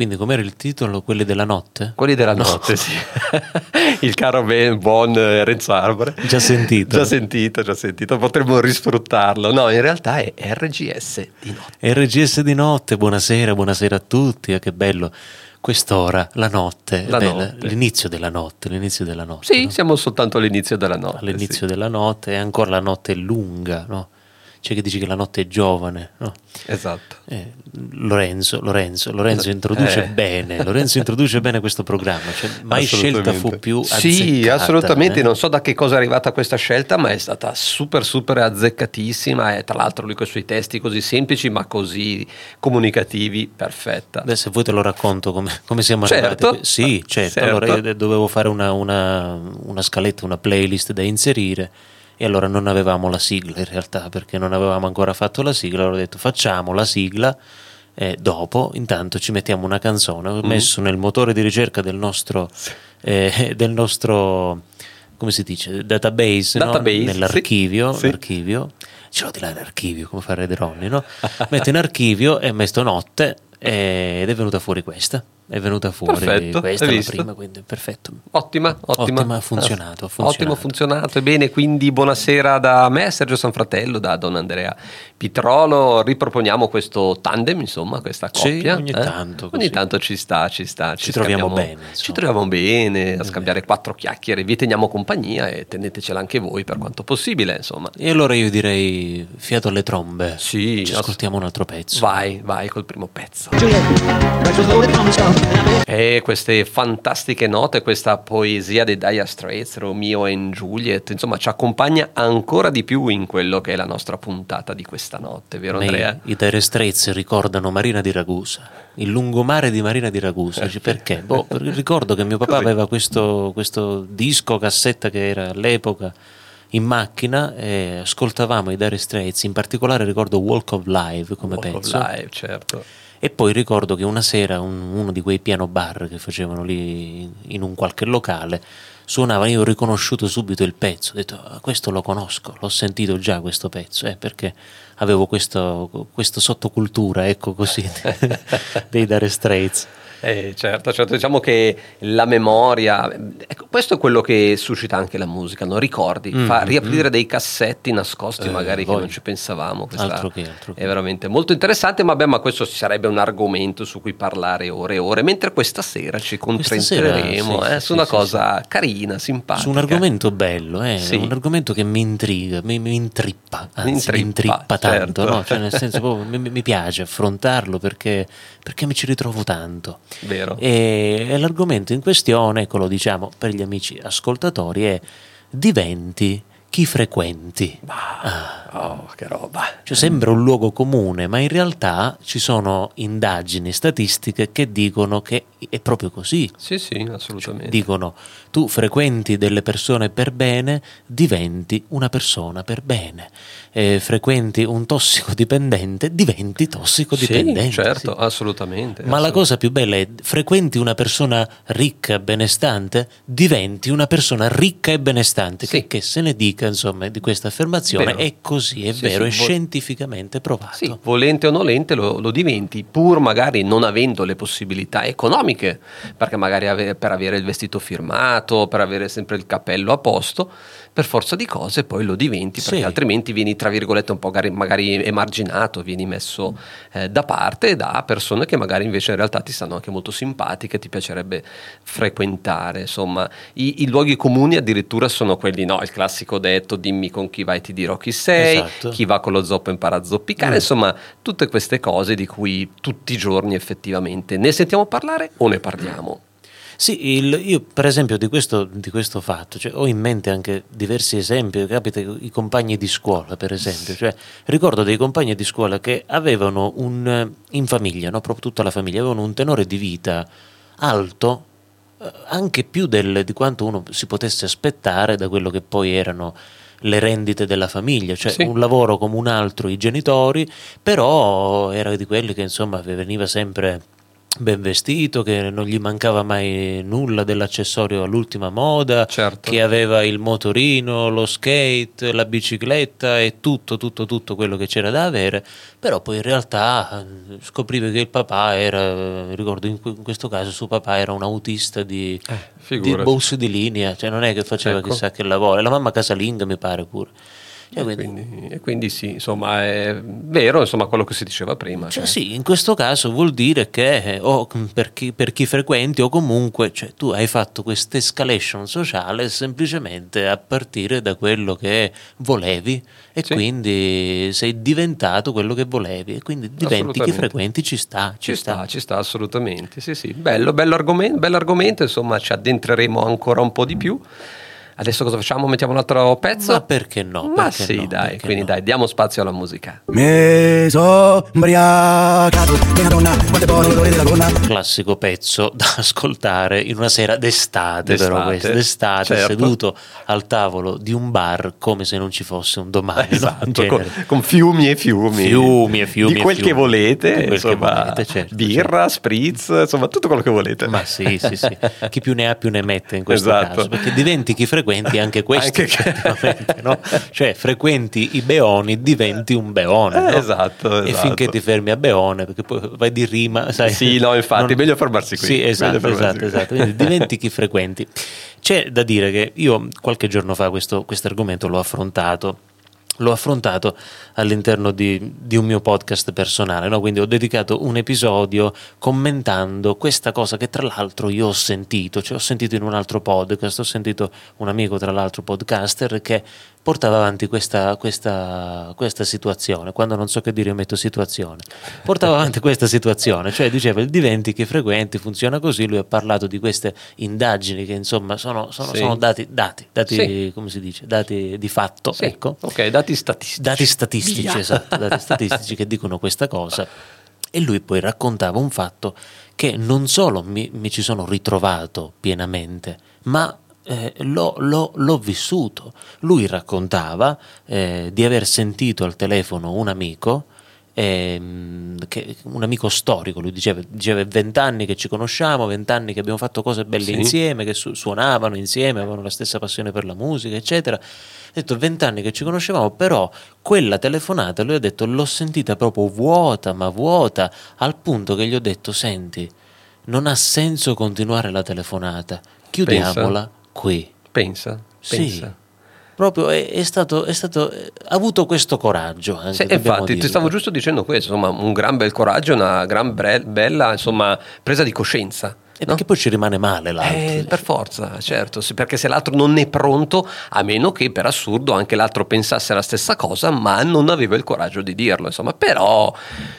Quindi com'era il titolo? Quelli della notte? Quelli della no. notte, sì. il caro ben buon eh, Renzo Arbre. Già sentito. Già sentito, già sentito. Potremmo risfruttarlo. No, in realtà è RGS di notte. RGS di notte, buonasera, buonasera a tutti. Eh, che bello quest'ora, la notte, la beh, notte. l'inizio della notte, l'inizio della notte. Sì, no? siamo soltanto all'inizio della notte. All'inizio sì. della notte e ancora la notte è lunga, no? C'è chi dice che la notte è giovane, no? Esatto. Eh, Lorenzo, Lorenzo, Lorenzo introduce Eh. bene, Lorenzo introduce bene questo programma, cioè mai scelta fu più Sì, assolutamente, eh? non so da che cosa è arrivata questa scelta, ma è stata super super azzeccatissima e tra l'altro lui con i suoi testi così semplici ma così comunicativi, perfetta. Beh, se vuoi te lo racconto come, come siamo Certo. arrivati. Sì, certo. Certo. Allora io dovevo fare una, una- una scaletta, una playlist da inserire e allora non avevamo la sigla in realtà perché non avevamo ancora fatto la sigla. Allora ho detto facciamo la sigla e dopo intanto ci mettiamo una canzone. Ho messo nel motore di ricerca del nostro, eh, del nostro come si dice, database, no? Database, nell'archivio, sì, l'archivio. Ce l'ho di là in archivio, come fa Red Ronnie, no? Metto in archivio e messo notte ed è venuta fuori questa. È venuta fuori Perfetto, questa la visto? prima, quindi perfetto. Ottima, ottima. Ottima, ha funzionato, ha funzionato. Ottimo, funzionato. E bene, quindi buonasera da me, Sergio Sanfratello, da Don Andrea Pitrolo. Riproponiamo questo tandem, insomma, questa Sì, coppia. ogni eh? tanto, Ogni tanto ci sta, ci sta. Ci troviamo scambiamo- bene, Ci insomma. troviamo bene a scambiare quattro chiacchiere. Vi teniamo compagnia e tenetecela anche voi per quanto possibile, insomma. E allora io direi fiato alle trombe. Sì, Ci ascoltiamo un altro pezzo. Vai, vai col primo pezzo. Juliet, E queste fantastiche note, questa poesia dei Dire Straits, Romeo e Juliet, insomma, ci accompagna ancora di più in quello che è la nostra puntata di questa notte, vero A me Andrea? I Dire Straits ricordano Marina di Ragusa, il lungomare di Marina di Ragusa. Dici, Perché? Boh, ricordo che mio papà Così. aveva questo, questo disco cassetta che era all'epoca in macchina e ascoltavamo i Dire Straits, in particolare ricordo Walk of Life come Walk of pezzo. Life, certo. E poi ricordo che una sera un- uno di quei piano bar che facevano lì in un qualche locale suonava, io ho riconosciuto subito il pezzo, ho detto "Ah, questo lo conosco, l'ho sentito già questo pezzo, eh, perché avevo questo sottocultura, ecco così, dei Dire Straits. Eh, certo, certo, diciamo che la memoria, ecco, questo è quello che suscita anche la musica, no? ricordi, fa riaprire dei cassetti nascosti Mm, Eh, magari che voglio. non ci pensavamo. Altro che, altro che. È veramente molto interessante, ma, beh, ma questo sarebbe un argomento su cui parlare ore e ore, mentre questa sera ci concentreremo sì, eh, sì, su una sì, cosa carina, simpatica. Su un argomento bello, eh, un argomento che mi intriga, mi, mi intrippa, anzi mi Intrippa, intrippa tanto, certo. no? Cioè, nel senso mi, mi piace affrontarlo perché, perché mi ci ritrovo tanto. Vero. E, e l'argomento in questione, ecco lo diciamo per gli amici ascoltatori, è diventi chi frequenti. Oh, che roba. Cioè, sembra un luogo comune, ma in realtà ci sono indagini statistiche che dicono che è proprio così. Sì, sì, assolutamente. Dicono tu frequenti delle persone per bene, diventi una persona per bene. Eh, frequenti un tossicodipendente, diventi tossicodipendente. Sì, certo, sì. assolutamente. Ma la cosa più bella è frequenti una persona ricca, benestante, diventi una persona ricca e benestante. Sì. Che, che se ne dica, insomma, di questa affermazione Vero. è così, è Sì, vero, è vo- scientificamente provato. Sì, volente o nolente lo, lo diventi, pur magari non avendo le possibilità economiche, perché magari ave- per avere il vestito firmato, per avere sempre il cappello a posto, per forza di cose poi lo diventi, perché Sì. altrimenti vieni, tra virgolette, un po' magari, magari emarginato, vieni messo eh, da parte da persone che magari invece in realtà ti stanno anche molto simpatiche, ti piacerebbe frequentare. Insomma, i, i luoghi comuni addirittura sono quelli, no, il classico detto dimmi con chi vai e ti dirò chi sei, Esatto. chi va con lo zoppo impara a zoppicare, Mm. insomma, tutte queste cose di cui tutti i giorni effettivamente ne sentiamo parlare o ne parliamo. Sì, il- io per esempio di questo, di questo fatto cioè, ho in mente anche diversi esempi, capita i compagni di scuola per esempio, cioè, ricordo dei compagni di scuola che avevano un, in famiglia, no? proprio tutta la famiglia, avevano un tenore di vita alto, eh, anche più del- di quanto uno si potesse aspettare da quello che poi erano le rendite della famiglia, cioè Sì. un lavoro come un altro i genitori, però era di quelli che insomma veniva sempre ben vestito, che non gli mancava mai nulla dell'accessorio all'ultima moda, Certo. che aveva il motorino, lo skate, la bicicletta e tutto, tutto, tutto quello che c'era da avere, però poi in realtà eh, scoprivi che il papà era, eh, ricordo in, que- in questo caso suo papà era un autista di, di figurati. bus di linea, cioè non è che faceva Ecco. chissà che lavoro, la mamma casalinga mi pare pure. E quindi- quindi, e quindi sì, insomma, è vero insomma, quello che si diceva prima. Cioè, cioè. sì, in questo caso vuol dire che eh, o mm, per, chi, per chi frequenti o comunque cioè, tu hai fatto questa escalation sociale semplicemente a partire da quello che volevi e Sì. quindi sei diventato quello che volevi e quindi diventi chi frequenti ci sta, ci, Ci sta, ci sta assolutamente. Sì, sì. Bello, bello argomento, bell'argomento, insomma, ci addentreremo ancora un po' di più. Adesso cosa facciamo? Mettiamo un altro pezzo? Ma perché no? Ma Perché sì, no? dai, quindi no? dai, diamo spazio alla musica. Mi sono ubriacato di una donna, quante buone della gonna. classico pezzo da ascoltare in una sera d'estate, D'estate, però questo, d'estate, certo. seduto al tavolo di un bar come se non ci fosse un domani. Esatto, con, con fiumi e fiumi. Fiumi e fiumi Di quel fiumi. che volete, quel che insomma, volete, certo, birra, spritz, insomma, tutto quello che volete. Ma sì, sì, sì. Chi più ne ha più ne mette in questo Esatto. caso, perché diventi chi frequenti anche questo, Anche no? Cioè, frequenti i beoni, diventi un beone, no? Eh, esatto, E esatto. finché ti fermi a beone, perché poi vai di rima, sai. Sì, no, infatti, meglio fermarsi qui. Sì, esatto, esatto, qui. esatto. Quindi diventi chi frequenti. C'è da dire che io qualche giorno fa questo argomento l'ho affrontato. L'ho affrontato all'interno di, di un mio podcast personale, no? quindi ho dedicato un episodio commentando questa cosa che tra l'altro io ho sentito, cioè ho sentito in un altro podcast, ho sentito un amico tra l'altro podcaster che portava avanti questa, questa, questa situazione, quando non so che dire io metto situazione, portava avanti questa situazione, cioè diceva il diventi che frequenti, funziona così, lui ha parlato di queste indagini che insomma sono, sono- Sì. sono dati, dati, dati Sì. come si dice, dati di fatto, Sì, ecco Ok, dati statistici. dati statistici, Via. esatto, dati statistici che dicono questa cosa. E lui poi raccontava un fatto che non solo mi, mi ci sono ritrovato pienamente, ma eh, l'ho, l'ho- l'ho vissuto. Lui raccontava eh, di aver sentito al telefono un amico. ehm, che- un amico storico, lui diceva, diceva vent'anni che ci conosciamo, vent'anni che abbiamo fatto cose belle Sì. insieme, che su- suonavano insieme, avevano la stessa passione per la musica, eccetera. Ha detto vent'anni che ci conoscevamo, però quella telefonata lui ha detto l'ho sentita proprio vuota, ma vuota, al punto che gli ho detto senti, non ha senso continuare la telefonata, chiudiamola qui. Pensa, Sì. pensa. Proprio è, è stato, è stato, ha avuto questo coraggio. Anche, Sì, infatti, ti dirlo. stavo giusto dicendo questo, insomma, un gran bel coraggio, una gran bre- bella insomma, presa di coscienza. E no? perché poi ci rimane male l'altro. Eh, per forza, certo, sì, perché se l'altro non è pronto, a meno che per assurdo anche l'altro pensasse la stessa cosa, ma non aveva il coraggio di dirlo, insomma, però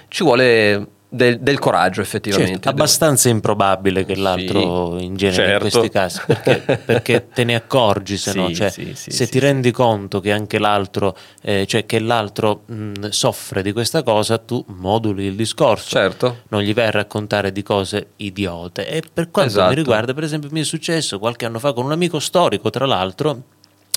ci vuole del, del coraggio effettivamente. Certo, abbastanza improbabile che l'altro Sì, in genere certo. in questi casi perché, perché te ne accorgi se Sì, no cioè, sì, se ti rendi conto che anche l'altro eh, cioè che l'altro mh, soffre di questa cosa tu moduli il discorso Certo. non gli vai a raccontare di cose idiote e per quanto Esatto. mi riguarda per esempio mi è successo qualche anno fa con un amico storico tra l'altro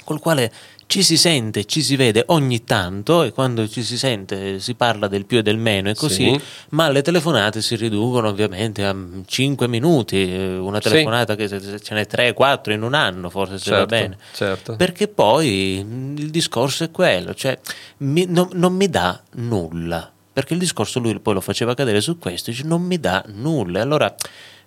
col quale ci si sente, ci si vede ogni tanto e quando ci si sente si parla del più e del meno e così, Sì. ma le telefonate si riducono ovviamente a 5 minuti, eh, una Sì. telefonata che se- se ce n'è 3, 4 in un anno forse se va Certo, bene. certo. Perché poi mh, il discorso è quello, cioè mi- no- non mi dà nulla. Perché il discorso lui poi lo faceva cadere su questo, dice non mi dà nulla. Allora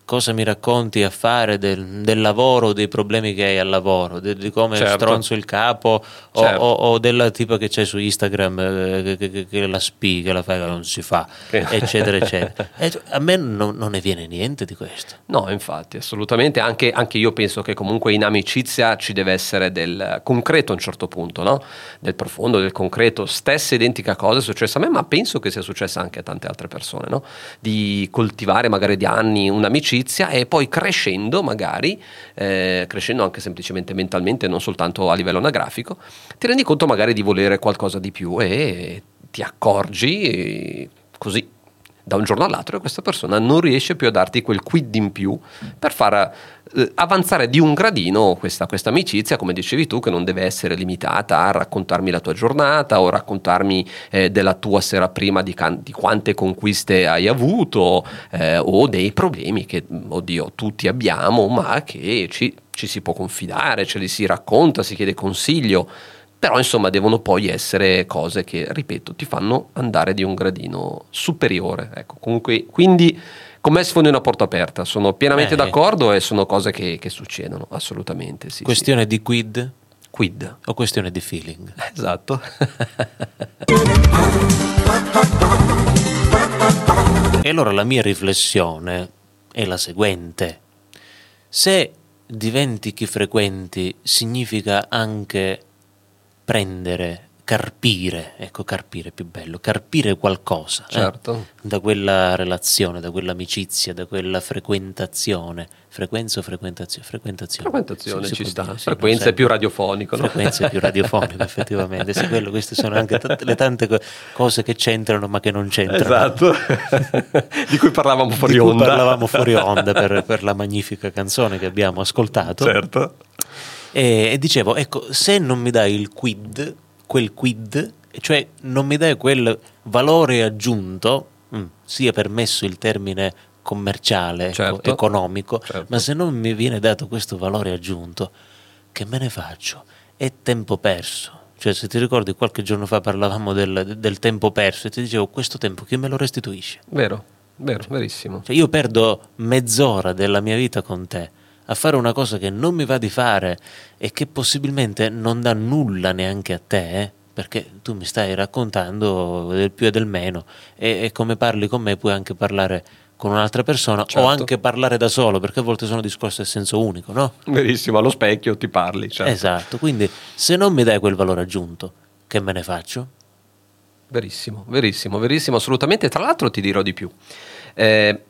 cosa mi racconti a fare del, del lavoro, dei problemi che hai al lavoro, de- di come Certo. stronzo il capo o, Certo. o- o della tipa che c'è su Instagram eh, che, che- che- la spiga, la fa che non si fa, Che- eccetera, eccetera. E a me non, non ne viene niente di questo. No, infatti, assolutamente. Anche, anche io penso che comunque in amicizia ci deve essere del concreto a un certo punto, no? Del profondo, del concreto. Stessa identica cosa è successa a me, ma penso che sia successa anche a tante altre persone, no? Di coltivare magari di anni un'amicizia e poi crescendo, magari, eh, crescendo anche semplicemente mentalmente, non soltanto a livello anagrafico, ti rendi conto magari di volere qualcosa di più e ti accorgi eh, così da un giorno all'altro e questa persona non riesce più a darti quel quid in più per far eh, avanzare di un gradino questa, questa, amicizia, come dicevi tu, che non deve essere limitata a raccontarmi la tua giornata o raccontarmi eh, della tua sera prima di, can- di, quante conquiste hai avuto eh, o dei problemi che, oddio, tutti abbiamo, ma che ci, ci si può confidare, ce li si racconta, si chiede consiglio. Però insomma devono poi essere cose che, ripeto, ti fanno andare di un gradino superiore. Ecco, comunque, quindi come sfondi una porta aperta, sono pienamente eh. d'accordo e sono cose che, che succedono, assolutamente. Sì, questione sì. di quid? Quid. O questione di feeling? Esatto. e allora la mia riflessione è la seguente. Se diventi chi frequenti significa anche prendere carpire, ecco carpire è più bello, carpire qualcosa eh, certo. eh, da quella relazione, da quell'amicizia, da quella frequentazione, frequenza o frequentazione? Frequentazione, frequentazione sì, ci sta, dire, frequenza sì, è più radiofonico. No? Frequenza è più radiofonico effettivamente, sì, quello, queste sono anche t- le tante co- cose che c'entrano ma che non c'entrano. Esatto, di cui parlavamo fuori di onda. parlavamo fuori onda per, per la magnifica canzone che abbiamo ascoltato. Certo. E, e dicevo, ecco, se non mi dai il quid quel quid, cioè non mi dai quel valore aggiunto, mh, mm, sia permesso il termine commerciale, ecco, certo. economico, certo. ma se non mi viene dato questo valore aggiunto, che me ne faccio? È tempo perso. Cioè, se ti ricordi, qualche giorno fa parlavamo del, del tempo perso e ti dicevo, questo tempo chi me lo restituisce? Vero, vero, verissimo. Cioè, io perdo mezz'ora della mia vita con te a fare una cosa che non mi va di fare e che possibilmente non dà nulla neanche a te, eh? perché tu mi stai raccontando del più e del meno e, e, come parli con me puoi anche parlare con un'altra persona certo. o anche parlare da solo, perché a volte sono discorsi a senso unico, no? Verissimo, allo specchio ti parli, certo. Esatto, quindi se non mi dai quel valore aggiunto, che me ne faccio? Verissimo, verissimo, verissimo, assolutamente. Tra l'altro ti dirò di più. Eh,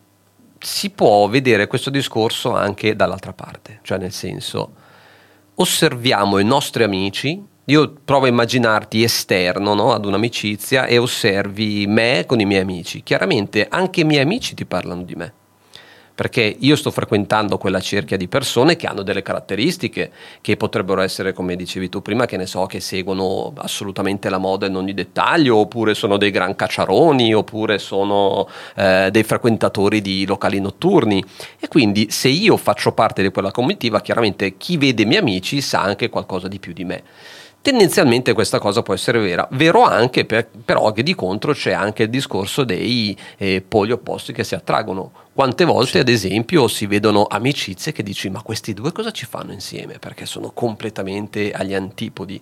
si può vedere questo discorso anche dall'altra parte, cioè nel senso osserviamo i nostri amici, io provo a immaginarti esterno no, ad un'amicizia e osservi me con i miei amici, chiaramente anche i miei amici ti parlano di me perché io sto frequentando quella cerchia di persone che hanno delle caratteristiche che potrebbero essere, come dicevi tu prima, che ne so, che seguono assolutamente la moda in ogni dettaglio, oppure sono dei gran cacciaroni, oppure sono eh, dei frequentatori di locali notturni. E quindi se io faccio parte di quella comitiva, chiaramente chi vede i miei amici sa anche qualcosa di più di me. Tendenzialmente questa cosa può essere vera, vero anche per, però che di contro c'è anche il discorso dei eh, poli opposti che si attraggono. Quante volte sì. ad esempio si vedono amicizie che dici ma questi due cosa ci fanno insieme? Perché sono completamente agli antipodi.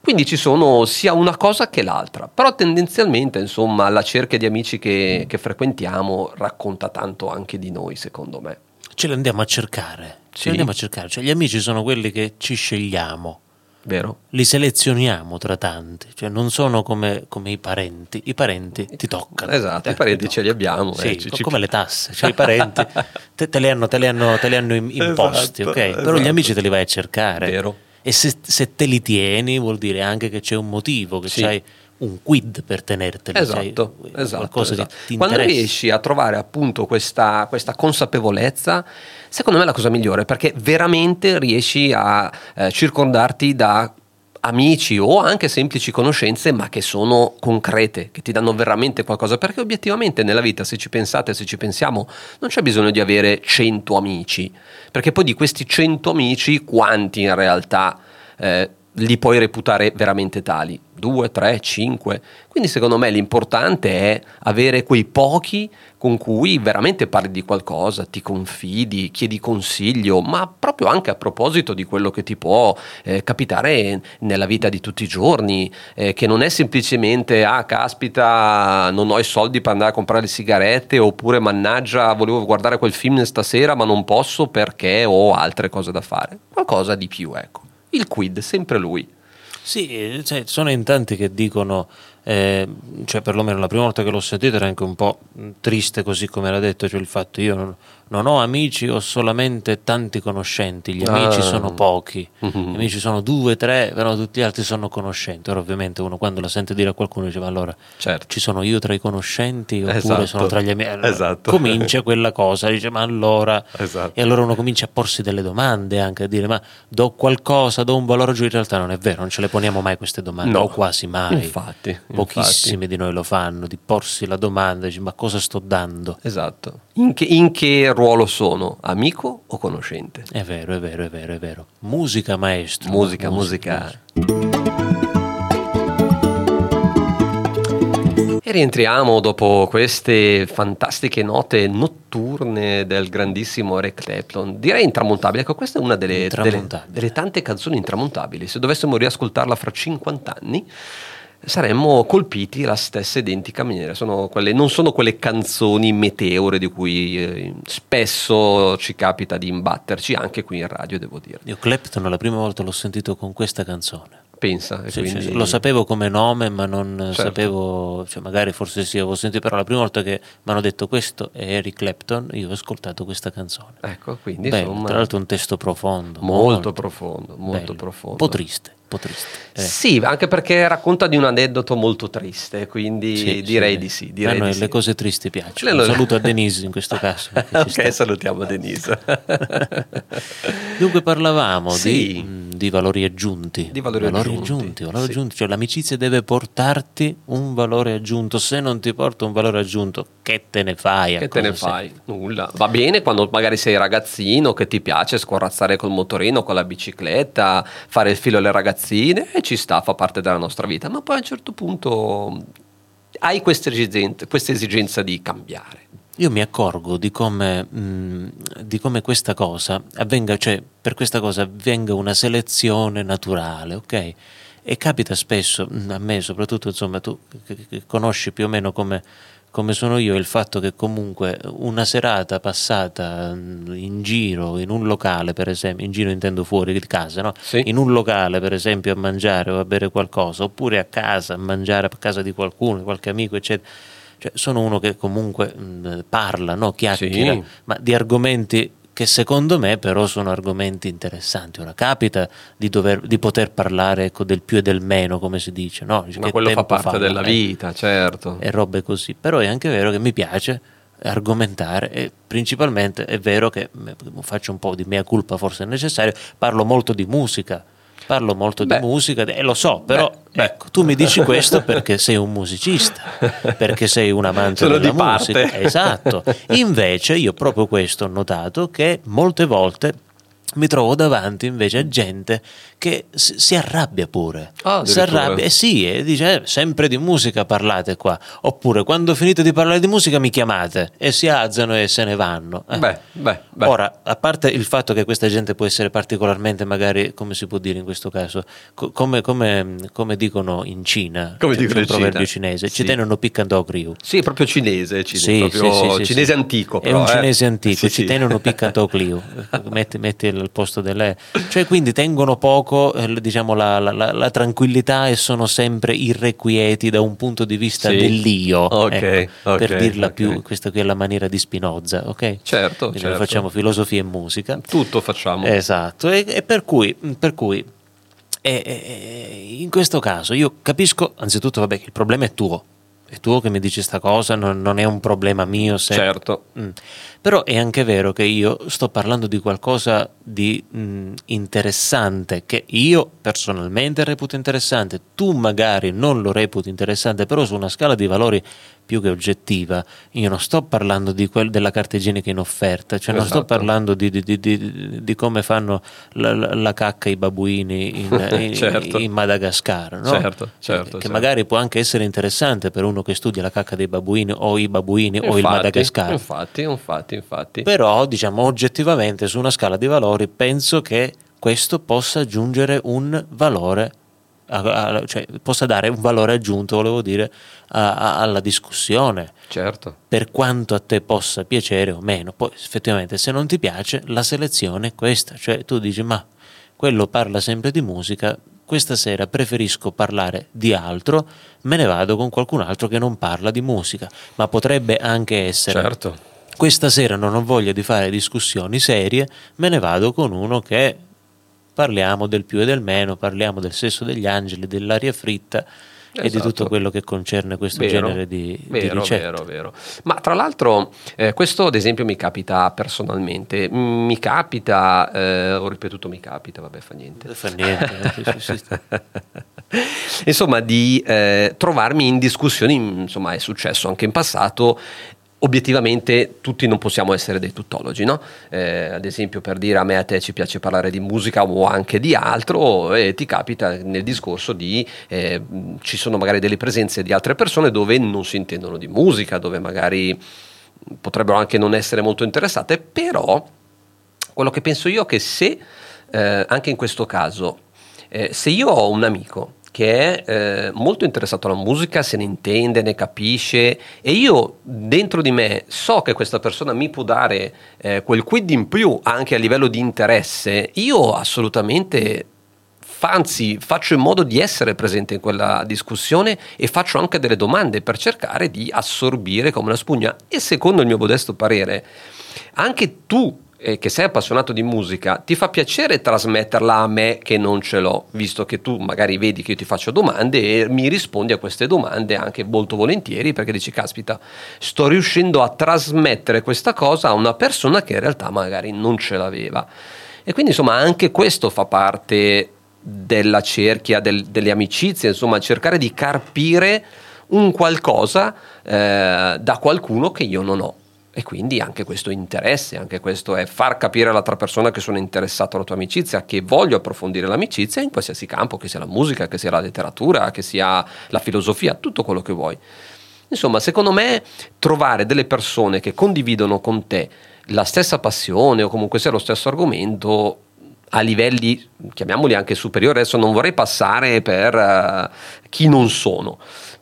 Quindi ci sono sia una cosa che l'altra, però tendenzialmente insomma la cerchia di amici che, che frequentiamo racconta tanto anche di noi secondo me. Ce li andiamo a cercare, ce li andiamo a cercare, cioè gli amici sono quelli che ci scegliamo Vero. Li selezioniamo tra tanti, cioè non sono come, come i parenti, i parenti ti toccano. Esatto, i parenti ce li abbiamo. Sì, eh, ci, come ci... le tasse, cioè i parenti te, te, le hanno, te, le hanno, te, le hanno, imposti, esatto, ok? Esatto. Però gli amici te li vai a cercare. Vero. E se, se, te li tieni vuol dire anche che c'è un motivo, che sì. c'hai un quid per tenerteli. Esatto, esatto, esatto. Quando riesci a trovare appunto questa, questa, consapevolezza, secondo me è la cosa migliore perché veramente riesci a eh, circondarti da amici o anche semplici conoscenze ma che sono concrete, che ti danno veramente qualcosa perché obiettivamente nella vita se ci pensate, se ci pensiamo non c'è bisogno di avere 100 amici perché poi di questi 100 amici quanti in realtà eh, li puoi reputare veramente tali? 2, 3, 5. Quindi secondo me l'importante è avere quei pochi con cui veramente parli di qualcosa, ti confidi, chiedi consiglio, ma proprio anche a proposito di quello che ti può eh, capitare nella vita di tutti i giorni, eh, che non è semplicemente ah caspita non ho i soldi per andare a comprare le sigarette oppure mannaggia volevo guardare quel film stasera ma non posso perché ho altre cose da fare. Qualcosa di più, ecco il quid, sempre lui. Sì, cioè, sono in tanti che dicono, eh, cioè perlomeno la prima volta che l'ho sentito era anche un po' triste così come era detto, cioè il fatto io non, non ho amici, ho solamente tanti conoscenti. Gli amici Ah. sono pochi, Mhm. gli amici sono due, tre, però tutti gli altri sono conoscenti. Ora, ovviamente, uno quando la sente dire a qualcuno dice: Ma allora Certo. ci sono io tra i conoscenti oppure Esatto. sono tra gli amici? Allora, Esatto. Comincia quella cosa, dice: Ma allora. Esatto. E allora uno comincia a porsi delle domande anche a dire: Ma do qualcosa, do un valore aggiunto? In realtà non è vero, non ce le poniamo mai queste domande, No. o quasi mai. Infatti, Pochissimi di noi lo fanno, di porsi la domanda, dici, ma cosa sto dando? Esatto. In che, in che ruolo sono? Amico o conoscente? È vero, è vero, è vero, è vero. Musica maestro. Musica, musica. E rientriamo dopo queste fantastiche note notturne del grandissimo Eric Clapton. Direi intramontabile. Ecco, questa è una delle, delle, delle tante canzoni intramontabili. Se dovessimo riascoltarla fra 50 anni, saremmo colpiti alla stessa identica maniera. Sono quelle- non sono quelle canzoni meteore di cui eh, spesso ci capita di imbatterci, anche qui in radio, devo dire. Io Clapton la prima volta l'ho sentito con questa canzone. Pensa. Sì, quindi- sì, Lo sapevo come nome, ma non Certo. sapevo, cioè magari forse sì, avevo sentito, però la prima volta che mi hanno detto questo è Eric Clapton, io ho ascoltato questa canzone. Ecco, quindi Bello, insomma, tra l'altro un testo profondo. molto profondo, molto bello. profondo. Un po' triste, po' triste. Eh. Sì, anche perché racconta di un aneddoto molto triste, quindi Sì, direi sì. di sì. Direi noi di le sì. cose tristi piacciono. Le- Un saluto a Denise in questo caso. ok, salutiamo Denise. Dunque parlavamo di, mh, di valori aggiunti. Di valori aggiunti, valori sì. aggiunti. Cioè l'amicizia deve portarti un valore aggiunto. Se non ti porta un valore aggiunto, che te ne fai? che te ne cosa fai? Nulla. Va bene quando magari sei ragazzino che ti piace scorrazzare col motorino, con la bicicletta, fare il filo alle ragazzine e ci sta, fa parte della nostra vita, ma poi a un certo punto hai questa esigenza, di cambiare. Io mi accorgo di come, mh, di come questa cosa avvenga, cioè per questa cosa avvenga una selezione naturale, ok? E capita spesso, mh, a me soprattutto, insomma, tu che conosci più o meno come, come sono io, il fatto che comunque una serata passata in giro, in un locale per esempio, in giro intendo fuori di casa, no? Sì. In un locale per esempio a mangiare o a bere qualcosa, oppure a casa a mangiare a casa di qualcuno, qualche amico, eccetera. Cioè, sono uno che comunque mh, parla, no? chiacchiera, Sì. ma di argomenti che secondo me però sono argomenti interessanti. Ora capita di, dover, di poter parlare ecco, del più e del meno, come si dice, no? Dice, Ma quello fa parte della eh, vita, certo. E robe così. Però è anche vero che mi piace argomentare e principalmente è vero che faccio un po' di mea culpa, forse è necessario, parlo molto di musica. Parlo molto Beh. di musica e lo so, però Beh, ecco, tu mi dici questo perché sei un musicista, perché sei un amante Sono della di parte. musica. Esatto. Invece io proprio questo ho notato che molte volte mi trovo davanti invece a gente che si arrabbia pure. Ah, si arrabbia, eh sì, e dice "Eh, sempre di musica parlate qua. Oppure quando finite di parlare di musica mi chiamate e si alzano e se ne vanno. Eh. Beh, beh, beh. Ora, a parte il fatto che questa gente può essere particolarmente, magari, come si può dire in questo caso, co- come, come- come dicono in Cina, Come c'è- dicono un in proverbio Cina. cinese, Sì. ci tengono piccando criu. Sì, è proprio cinese, cine- Sì, proprio sì, sì, sì, cinese antico. È però, un eh. cinese antico, ci sì. tengono piccanto Clio, metti, metti al posto delle... Cioè quindi tengono poco eh, diciamo, la, la- la- tranquillità e sono sempre irrequieti da un punto di vista Sì. dell'io, Ok, ecco, ok, per dirla ok. più, questa qui è la maniera di Spinoza, ok? Certo, certo. facciamo filosofia e musica. Tutto facciamo. Esatto, e, e per cui, per cui e- e- in questo caso io capisco anzitutto vabbè, che il problema è tuo, è tuo che mi dici sta cosa, non, non è un problema mio. Se... Certo. Mm. Però è anche vero che io sto parlando di qualcosa di mm, interessante che io personalmente reputo interessante, tu magari non lo reputi interessante, però su una scala di valori più che oggettiva, io non sto parlando di quel- della carta igienica in offerta, cioè non sto Esatto. parlando di, di- di- di- di come fanno la, la- cacca i babuini in, in- Certo. in Madagascar, no? Certo, certo, che certo. magari può anche essere interessante per uno che studia la cacca dei babuini o i babuini o il Infatti, Madagascar. Infatti, infatti, infatti. Però, diciamo, oggettivamente su una scala di valori penso che questo possa aggiungere un valore, a- cioè possa dare un valore aggiunto, volevo dire, alla discussione, Certo. per quanto a te possa piacere o meno. Poi, effettivamente, se non ti piace, la selezione è questa, cioè tu dici, ma quello parla sempre di musica, questa sera preferisco parlare di altro, me ne vado con qualcun altro che non parla di musica, ma potrebbe anche essere Certo. questa sera non ho voglia di fare discussioni serie, me ne vado con uno che parliamo del più e del meno, parliamo del sesso degli angeli, dell'aria fritta e di tutto Esatto. quello che concerne questo Vero, genere di, di vero, ricette. vero, vero. Ma tra l'altro, eh, questo ad esempio mi capita personalmente. Mi capita, eh, ho ripetuto, mi capita, vabbè, fa niente. Fa niente. sì, sì, sì. insomma, di eh, trovarmi in discussioni, insomma, è successo anche in passato. Obiettivamente tutti non possiamo essere dei tuttologi, no? Eh, ad esempio per dire a me e a te ci piace parlare di musica o anche di altro e ti capita nel discorso di eh, ci sono magari delle presenze di altre persone dove non si intendono di musica, dove magari potrebbero anche non essere molto interessate, però quello che penso io è che se eh, anche in questo caso eh, se io ho un amico che è eh, molto interessato alla musica, se ne intende, ne capisce. E io dentro di me so che questa persona mi può dare eh, quel quid in più anche a livello di interesse, io assolutamente anzi faccio in modo di essere presente in quella discussione e faccio anche delle domande per cercare di assorbire come una spugna. E secondo il mio modesto parere anche tu eh, che sei appassionato di musica ti fa piacere trasmetterla a me che non ce l'ho visto che tu magari vedi che io ti faccio domande e mi rispondi a queste domande anche molto volentieri perché dici caspita sto riuscendo a trasmettere questa cosa a una persona che in realtà magari non ce l'aveva e quindi insomma anche questo fa parte della cerchia del- delle amicizie, insomma cercare di carpire un qualcosa eh, da qualcuno che io non ho. E quindi anche questo interesse, anche questo è far capire all'altra persona che sono interessato alla tua amicizia, che voglio approfondire l'amicizia in qualsiasi campo, che sia la musica, che sia la letteratura, che sia la filosofia, tutto quello che vuoi. Insomma, secondo me trovare delle persone che condividono con te la stessa passione o comunque sia lo stesso argomento a livelli, chiamiamoli anche superiori, adesso non vorrei passare per eh, chi non sono,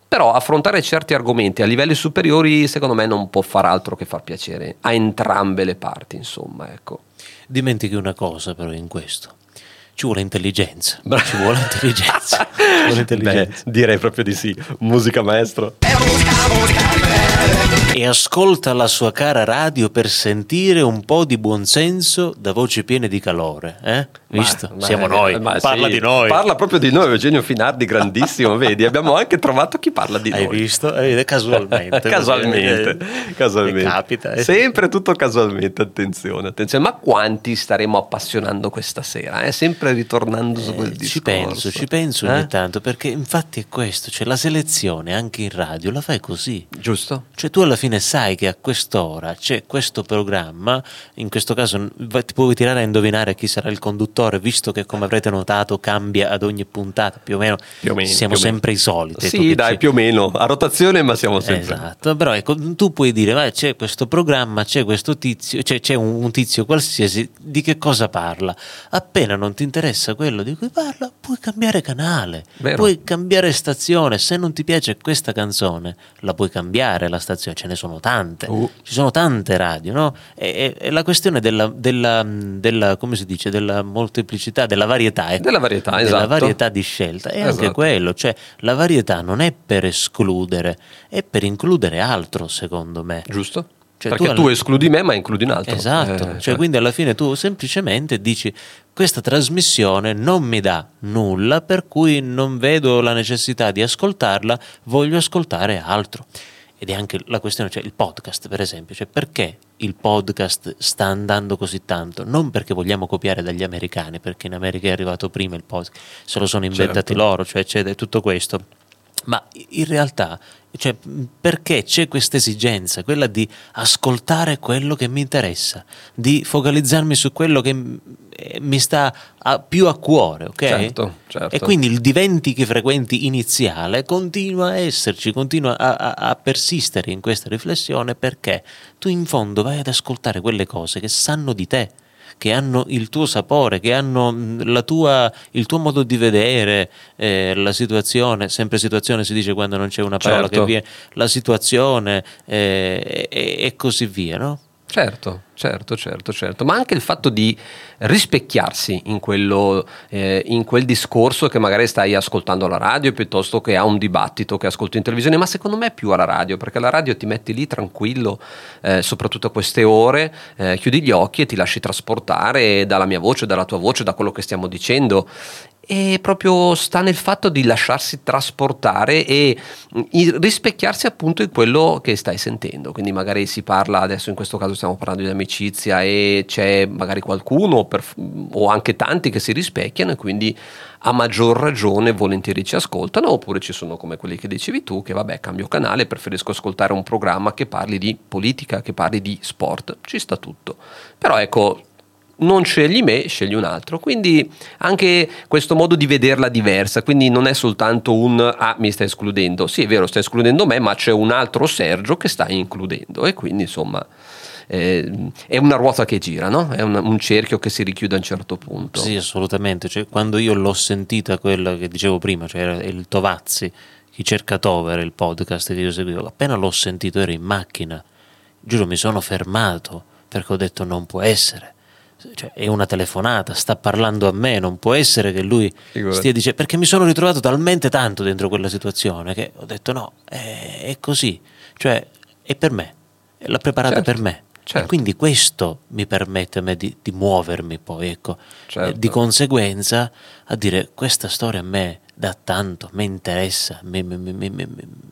però affrontare certi argomenti a livelli superiori secondo me non può far altro che far piacere a entrambe le parti, insomma, ecco. Dimentichi una cosa però in questo. Ci vuole intelligenza. Ci vuole intelligenza. Ci vuole intelligenza. direi proprio di sì. Musica maestro. E ascolta la sua cara radio per sentire un po' di buonsenso da voci piene di calore. Eh? Visto? Ma- Siamo ma- noi. ma Parla sì, di noi. Parla proprio di noi, Eugenio Finardi, grandissimo, vedi, abbiamo anche trovato chi parla di Hai noi. visto? Eh, casualmente. casualmente, Eh, casualmente. Capita. eh. Sempre tutto casualmente, attenzione, attenzione. Ma quanti staremo appassionando questa sera? Eh? Sempre ritornando su quel Eh, discorso. ci penso, ci penso Eh? ogni tanto, perché infatti è questo, cioè la selezione anche in radio la fai così. Giusto? Cioè tu alla fine sai che a quest'ora c'è questo programma, in questo caso ti puoi tirare a indovinare chi sarà il conduttore, visto che come avrete notato cambia ad ogni puntata, più o meno, Più o meno, siamo più o meno. sempre i soliti. Sì, dai, più o meno, a rotazione, ma siamo sempre... Esatto, però ecco, tu puoi dire, "Vai, c'è questo programma, c'è questo tizio, c'è, c'è un, un tizio qualsiasi, di che cosa parla? Appena non ti interessa quello di cui parla, puoi cambiare canale, Vero. puoi cambiare stazione, se non ti piace questa canzone, la puoi cambiare la stazione, ce ne sono tante, Uh. ci sono tante radio, no? E, e- e la questione della, della, della, come si dice, della molteplicità, della varietà, ecco. Della varietà, della esatto. varietà di scelta, è anche Esatto. quello, cioè la varietà non è per escludere, è per includere altro, secondo me. Giusto? Cioè, Perché tu tu, escludi me, ma includi un altro. Esatto, Eh, cioè, cioè, quindi alla fine tu semplicemente dici questa trasmissione non mi dà nulla, per cui non vedo la necessità di ascoltarla, voglio ascoltare altro. Ed è anche la questione, cioè il podcast per esempio, cioè perché il podcast sta andando così tanto? Non perché vogliamo copiare dagli americani, perché in America è arrivato prima il podcast, se lo sono inventati Certo. loro, cioè c'è tutto questo. Ma in realtà, cioè, perché c'è questa esigenza, quella di ascoltare quello che mi interessa, di focalizzarmi su quello che mi sta a- più a cuore, ok? Certo, certo. E quindi il diventichi frequenti iniziale continua a esserci, continua a, a- a persistere in questa riflessione perché tu in fondo vai ad ascoltare quelle cose che sanno di te che hanno il tuo sapore, che hanno la tua, il tuo modo di vedere eh, la situazione, sempre situazione si dice quando non c'è una parola Certo. che viene, la situazione eh, e, e così via, no? Certo, Certo, certo, certo, ma anche il fatto di rispecchiarsi in, quello, eh, in quel discorso che magari stai ascoltando alla radio piuttosto che a un dibattito che ascolti in televisione, ma secondo me più alla radio, perché la radio ti metti lì tranquillo, eh, soprattutto a queste ore, eh, chiudi gli occhi e ti lasci trasportare dalla mia voce, dalla tua voce, da quello che stiamo dicendo e proprio sta nel fatto di lasciarsi trasportare e rispecchiarsi appunto in quello che stai sentendo. Quindi magari si parla, adesso in questo caso stiamo parlando di amicizia e c'è magari qualcuno per, o anche tanti che si rispecchiano e quindi a maggior ragione volentieri ci ascoltano oppure ci sono come quelli che dicevi tu che vabbè cambio canale, preferisco ascoltare un programma che parli di politica, che parli di sport, ci sta tutto. Però ecco, non scegli me, scegli un altro. Quindi anche questo modo di vederla diversa, quindi non è soltanto un ah mi stai escludendo, sì è vero stai escludendo me, ma c'è un altro Sergio che stai includendo e quindi insomma eh, è una ruota che gira, no? è un, un, cerchio che si richiude a un certo punto. Sì, assolutamente. Cioè, quando io l'ho sentita, quella che dicevo prima, cioè il Tovazzi, chi cerca Tover, il podcast che io seguivo, appena l'ho sentito ero in macchina, giuro mi sono fermato perché ho detto non può essere cioè, è una telefonata, sta parlando a me, non può essere che lui Figurati. stia dicendo, perché mi sono ritrovato talmente tanto dentro quella situazione che ho detto no, è, è così, cioè è per me, l'ha preparata certo. per me. Certo. E quindi questo mi permette a me di, di muovermi poi, ecco. Certo. di conseguenza a dire questa storia a me dà tanto, mi interessa, mi, mi, mi,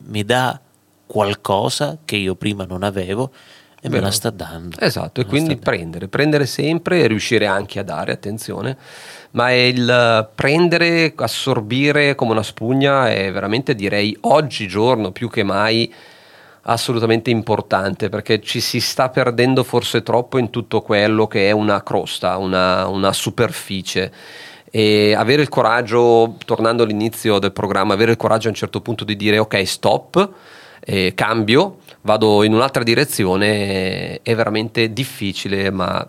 mi dà qualcosa che io prima non avevo e me la sta dando. Esatto, e quindi prendere, prendere sempre e riuscire anche a dare, attenzione, ma il prendere, assorbire come una spugna è veramente direi oggigiorno più che mai assolutamente importante perché ci si sta perdendo forse troppo in tutto quello che è una crosta, una, una superficie. E avere il coraggio, tornando all'inizio del programma, avere il coraggio a un certo punto di dire ok stop, eh, cambio, vado in un'altra direzione, è veramente difficile, ma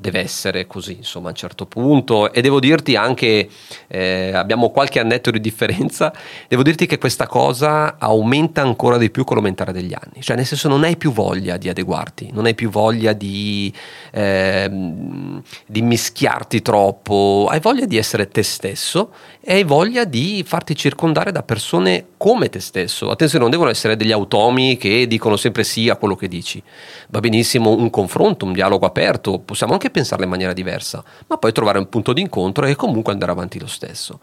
deve essere così, insomma, a un certo punto. E devo dirti anche, eh, abbiamo qualche annetto di differenza, devo dirti che questa cosa aumenta ancora di più con l'aumentare degli anni. Cioè, nel senso, non hai più voglia di adeguarti, non hai più voglia di, eh, di mischiarti troppo, hai voglia di essere te stesso e hai voglia di farti circondare da persone come te stesso. Attenzione, non devono essere degli automi che dicono sempre sì a quello che dici. Va benissimo un confronto, un dialogo aperto, possiamo anche pensarla in maniera diversa, ma poi trovare un punto di incontro e comunque andare avanti lo stesso.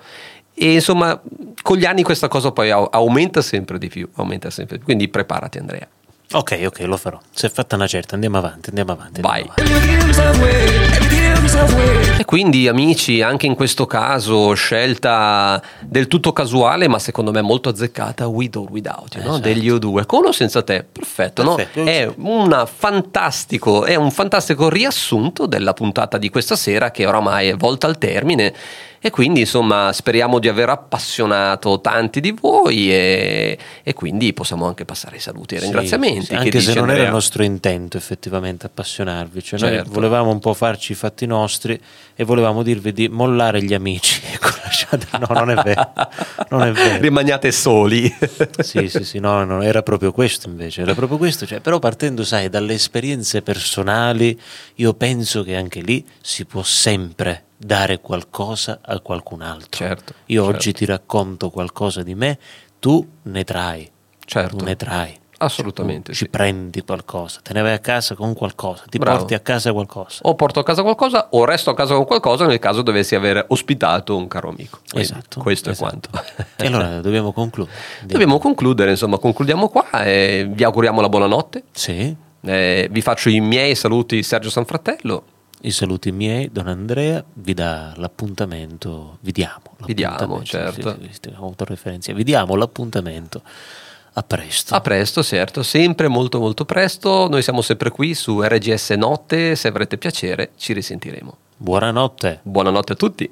E insomma, con gli anni questa cosa poi aumenta sempre di più, aumenta sempre di più. Quindi preparati Andrea. Ok, ok, lo farò. Si è fatta una certa, andiamo avanti, andiamo avanti. Vai. Andiamo avanti. E quindi, amici, anche in questo caso, scelta del tutto casuale, ma secondo me molto azzeccata, With or Without eh, no? certo. degli O2. Con o senza te? Perfetto, Perfetto no? È, fantastico, è un fantastico riassunto della puntata di questa sera che oramai è volta al termine e quindi insomma speriamo di aver appassionato tanti di voi e, e quindi possiamo anche passare ai saluti e ai sì, ringraziamenti. Sì, anche se non Andrea. era il nostro intento effettivamente appassionarvi, cioè certo. noi volevamo un po' farci i fatti nostri e volevamo dirvi di mollare gli amici. Ecco, no, non è vero. Non è vero. Rimaniate soli. sì, sì, sì, no, no, era proprio questo invece, era proprio questo, cioè, però partendo, sai, dalle esperienze personali, io penso che anche lì si può sempre dare qualcosa a qualcun altro. Certo, Io certo. oggi ti racconto qualcosa di me, tu ne trai. Certo. Tu ne trai. Assolutamente. Tu sì. Ci prendi qualcosa, te ne vai a casa con qualcosa, ti Bravo. porti a casa qualcosa. O porto a casa qualcosa o resto a casa con qualcosa nel caso dovessi aver ospitato un caro amico. Quindi esatto. Questo esatto. è quanto. E allora dobbiamo concludere. Dobbiamo concludere, insomma, concludiamo qua e vi auguriamo la buonanotte. Sì. Eh, vi faccio i miei saluti Sergio Sanfratello i saluti miei, Don Andrea, vi dà l'appuntamento, vi diamo. Vi diamo, certo. Vi diamo l'appuntamento. A presto. A presto, certo, sempre molto molto presto. Noi siamo sempre qui su RGS Notte, se avrete piacere ci risentiremo. Buonanotte. Buonanotte a tutti.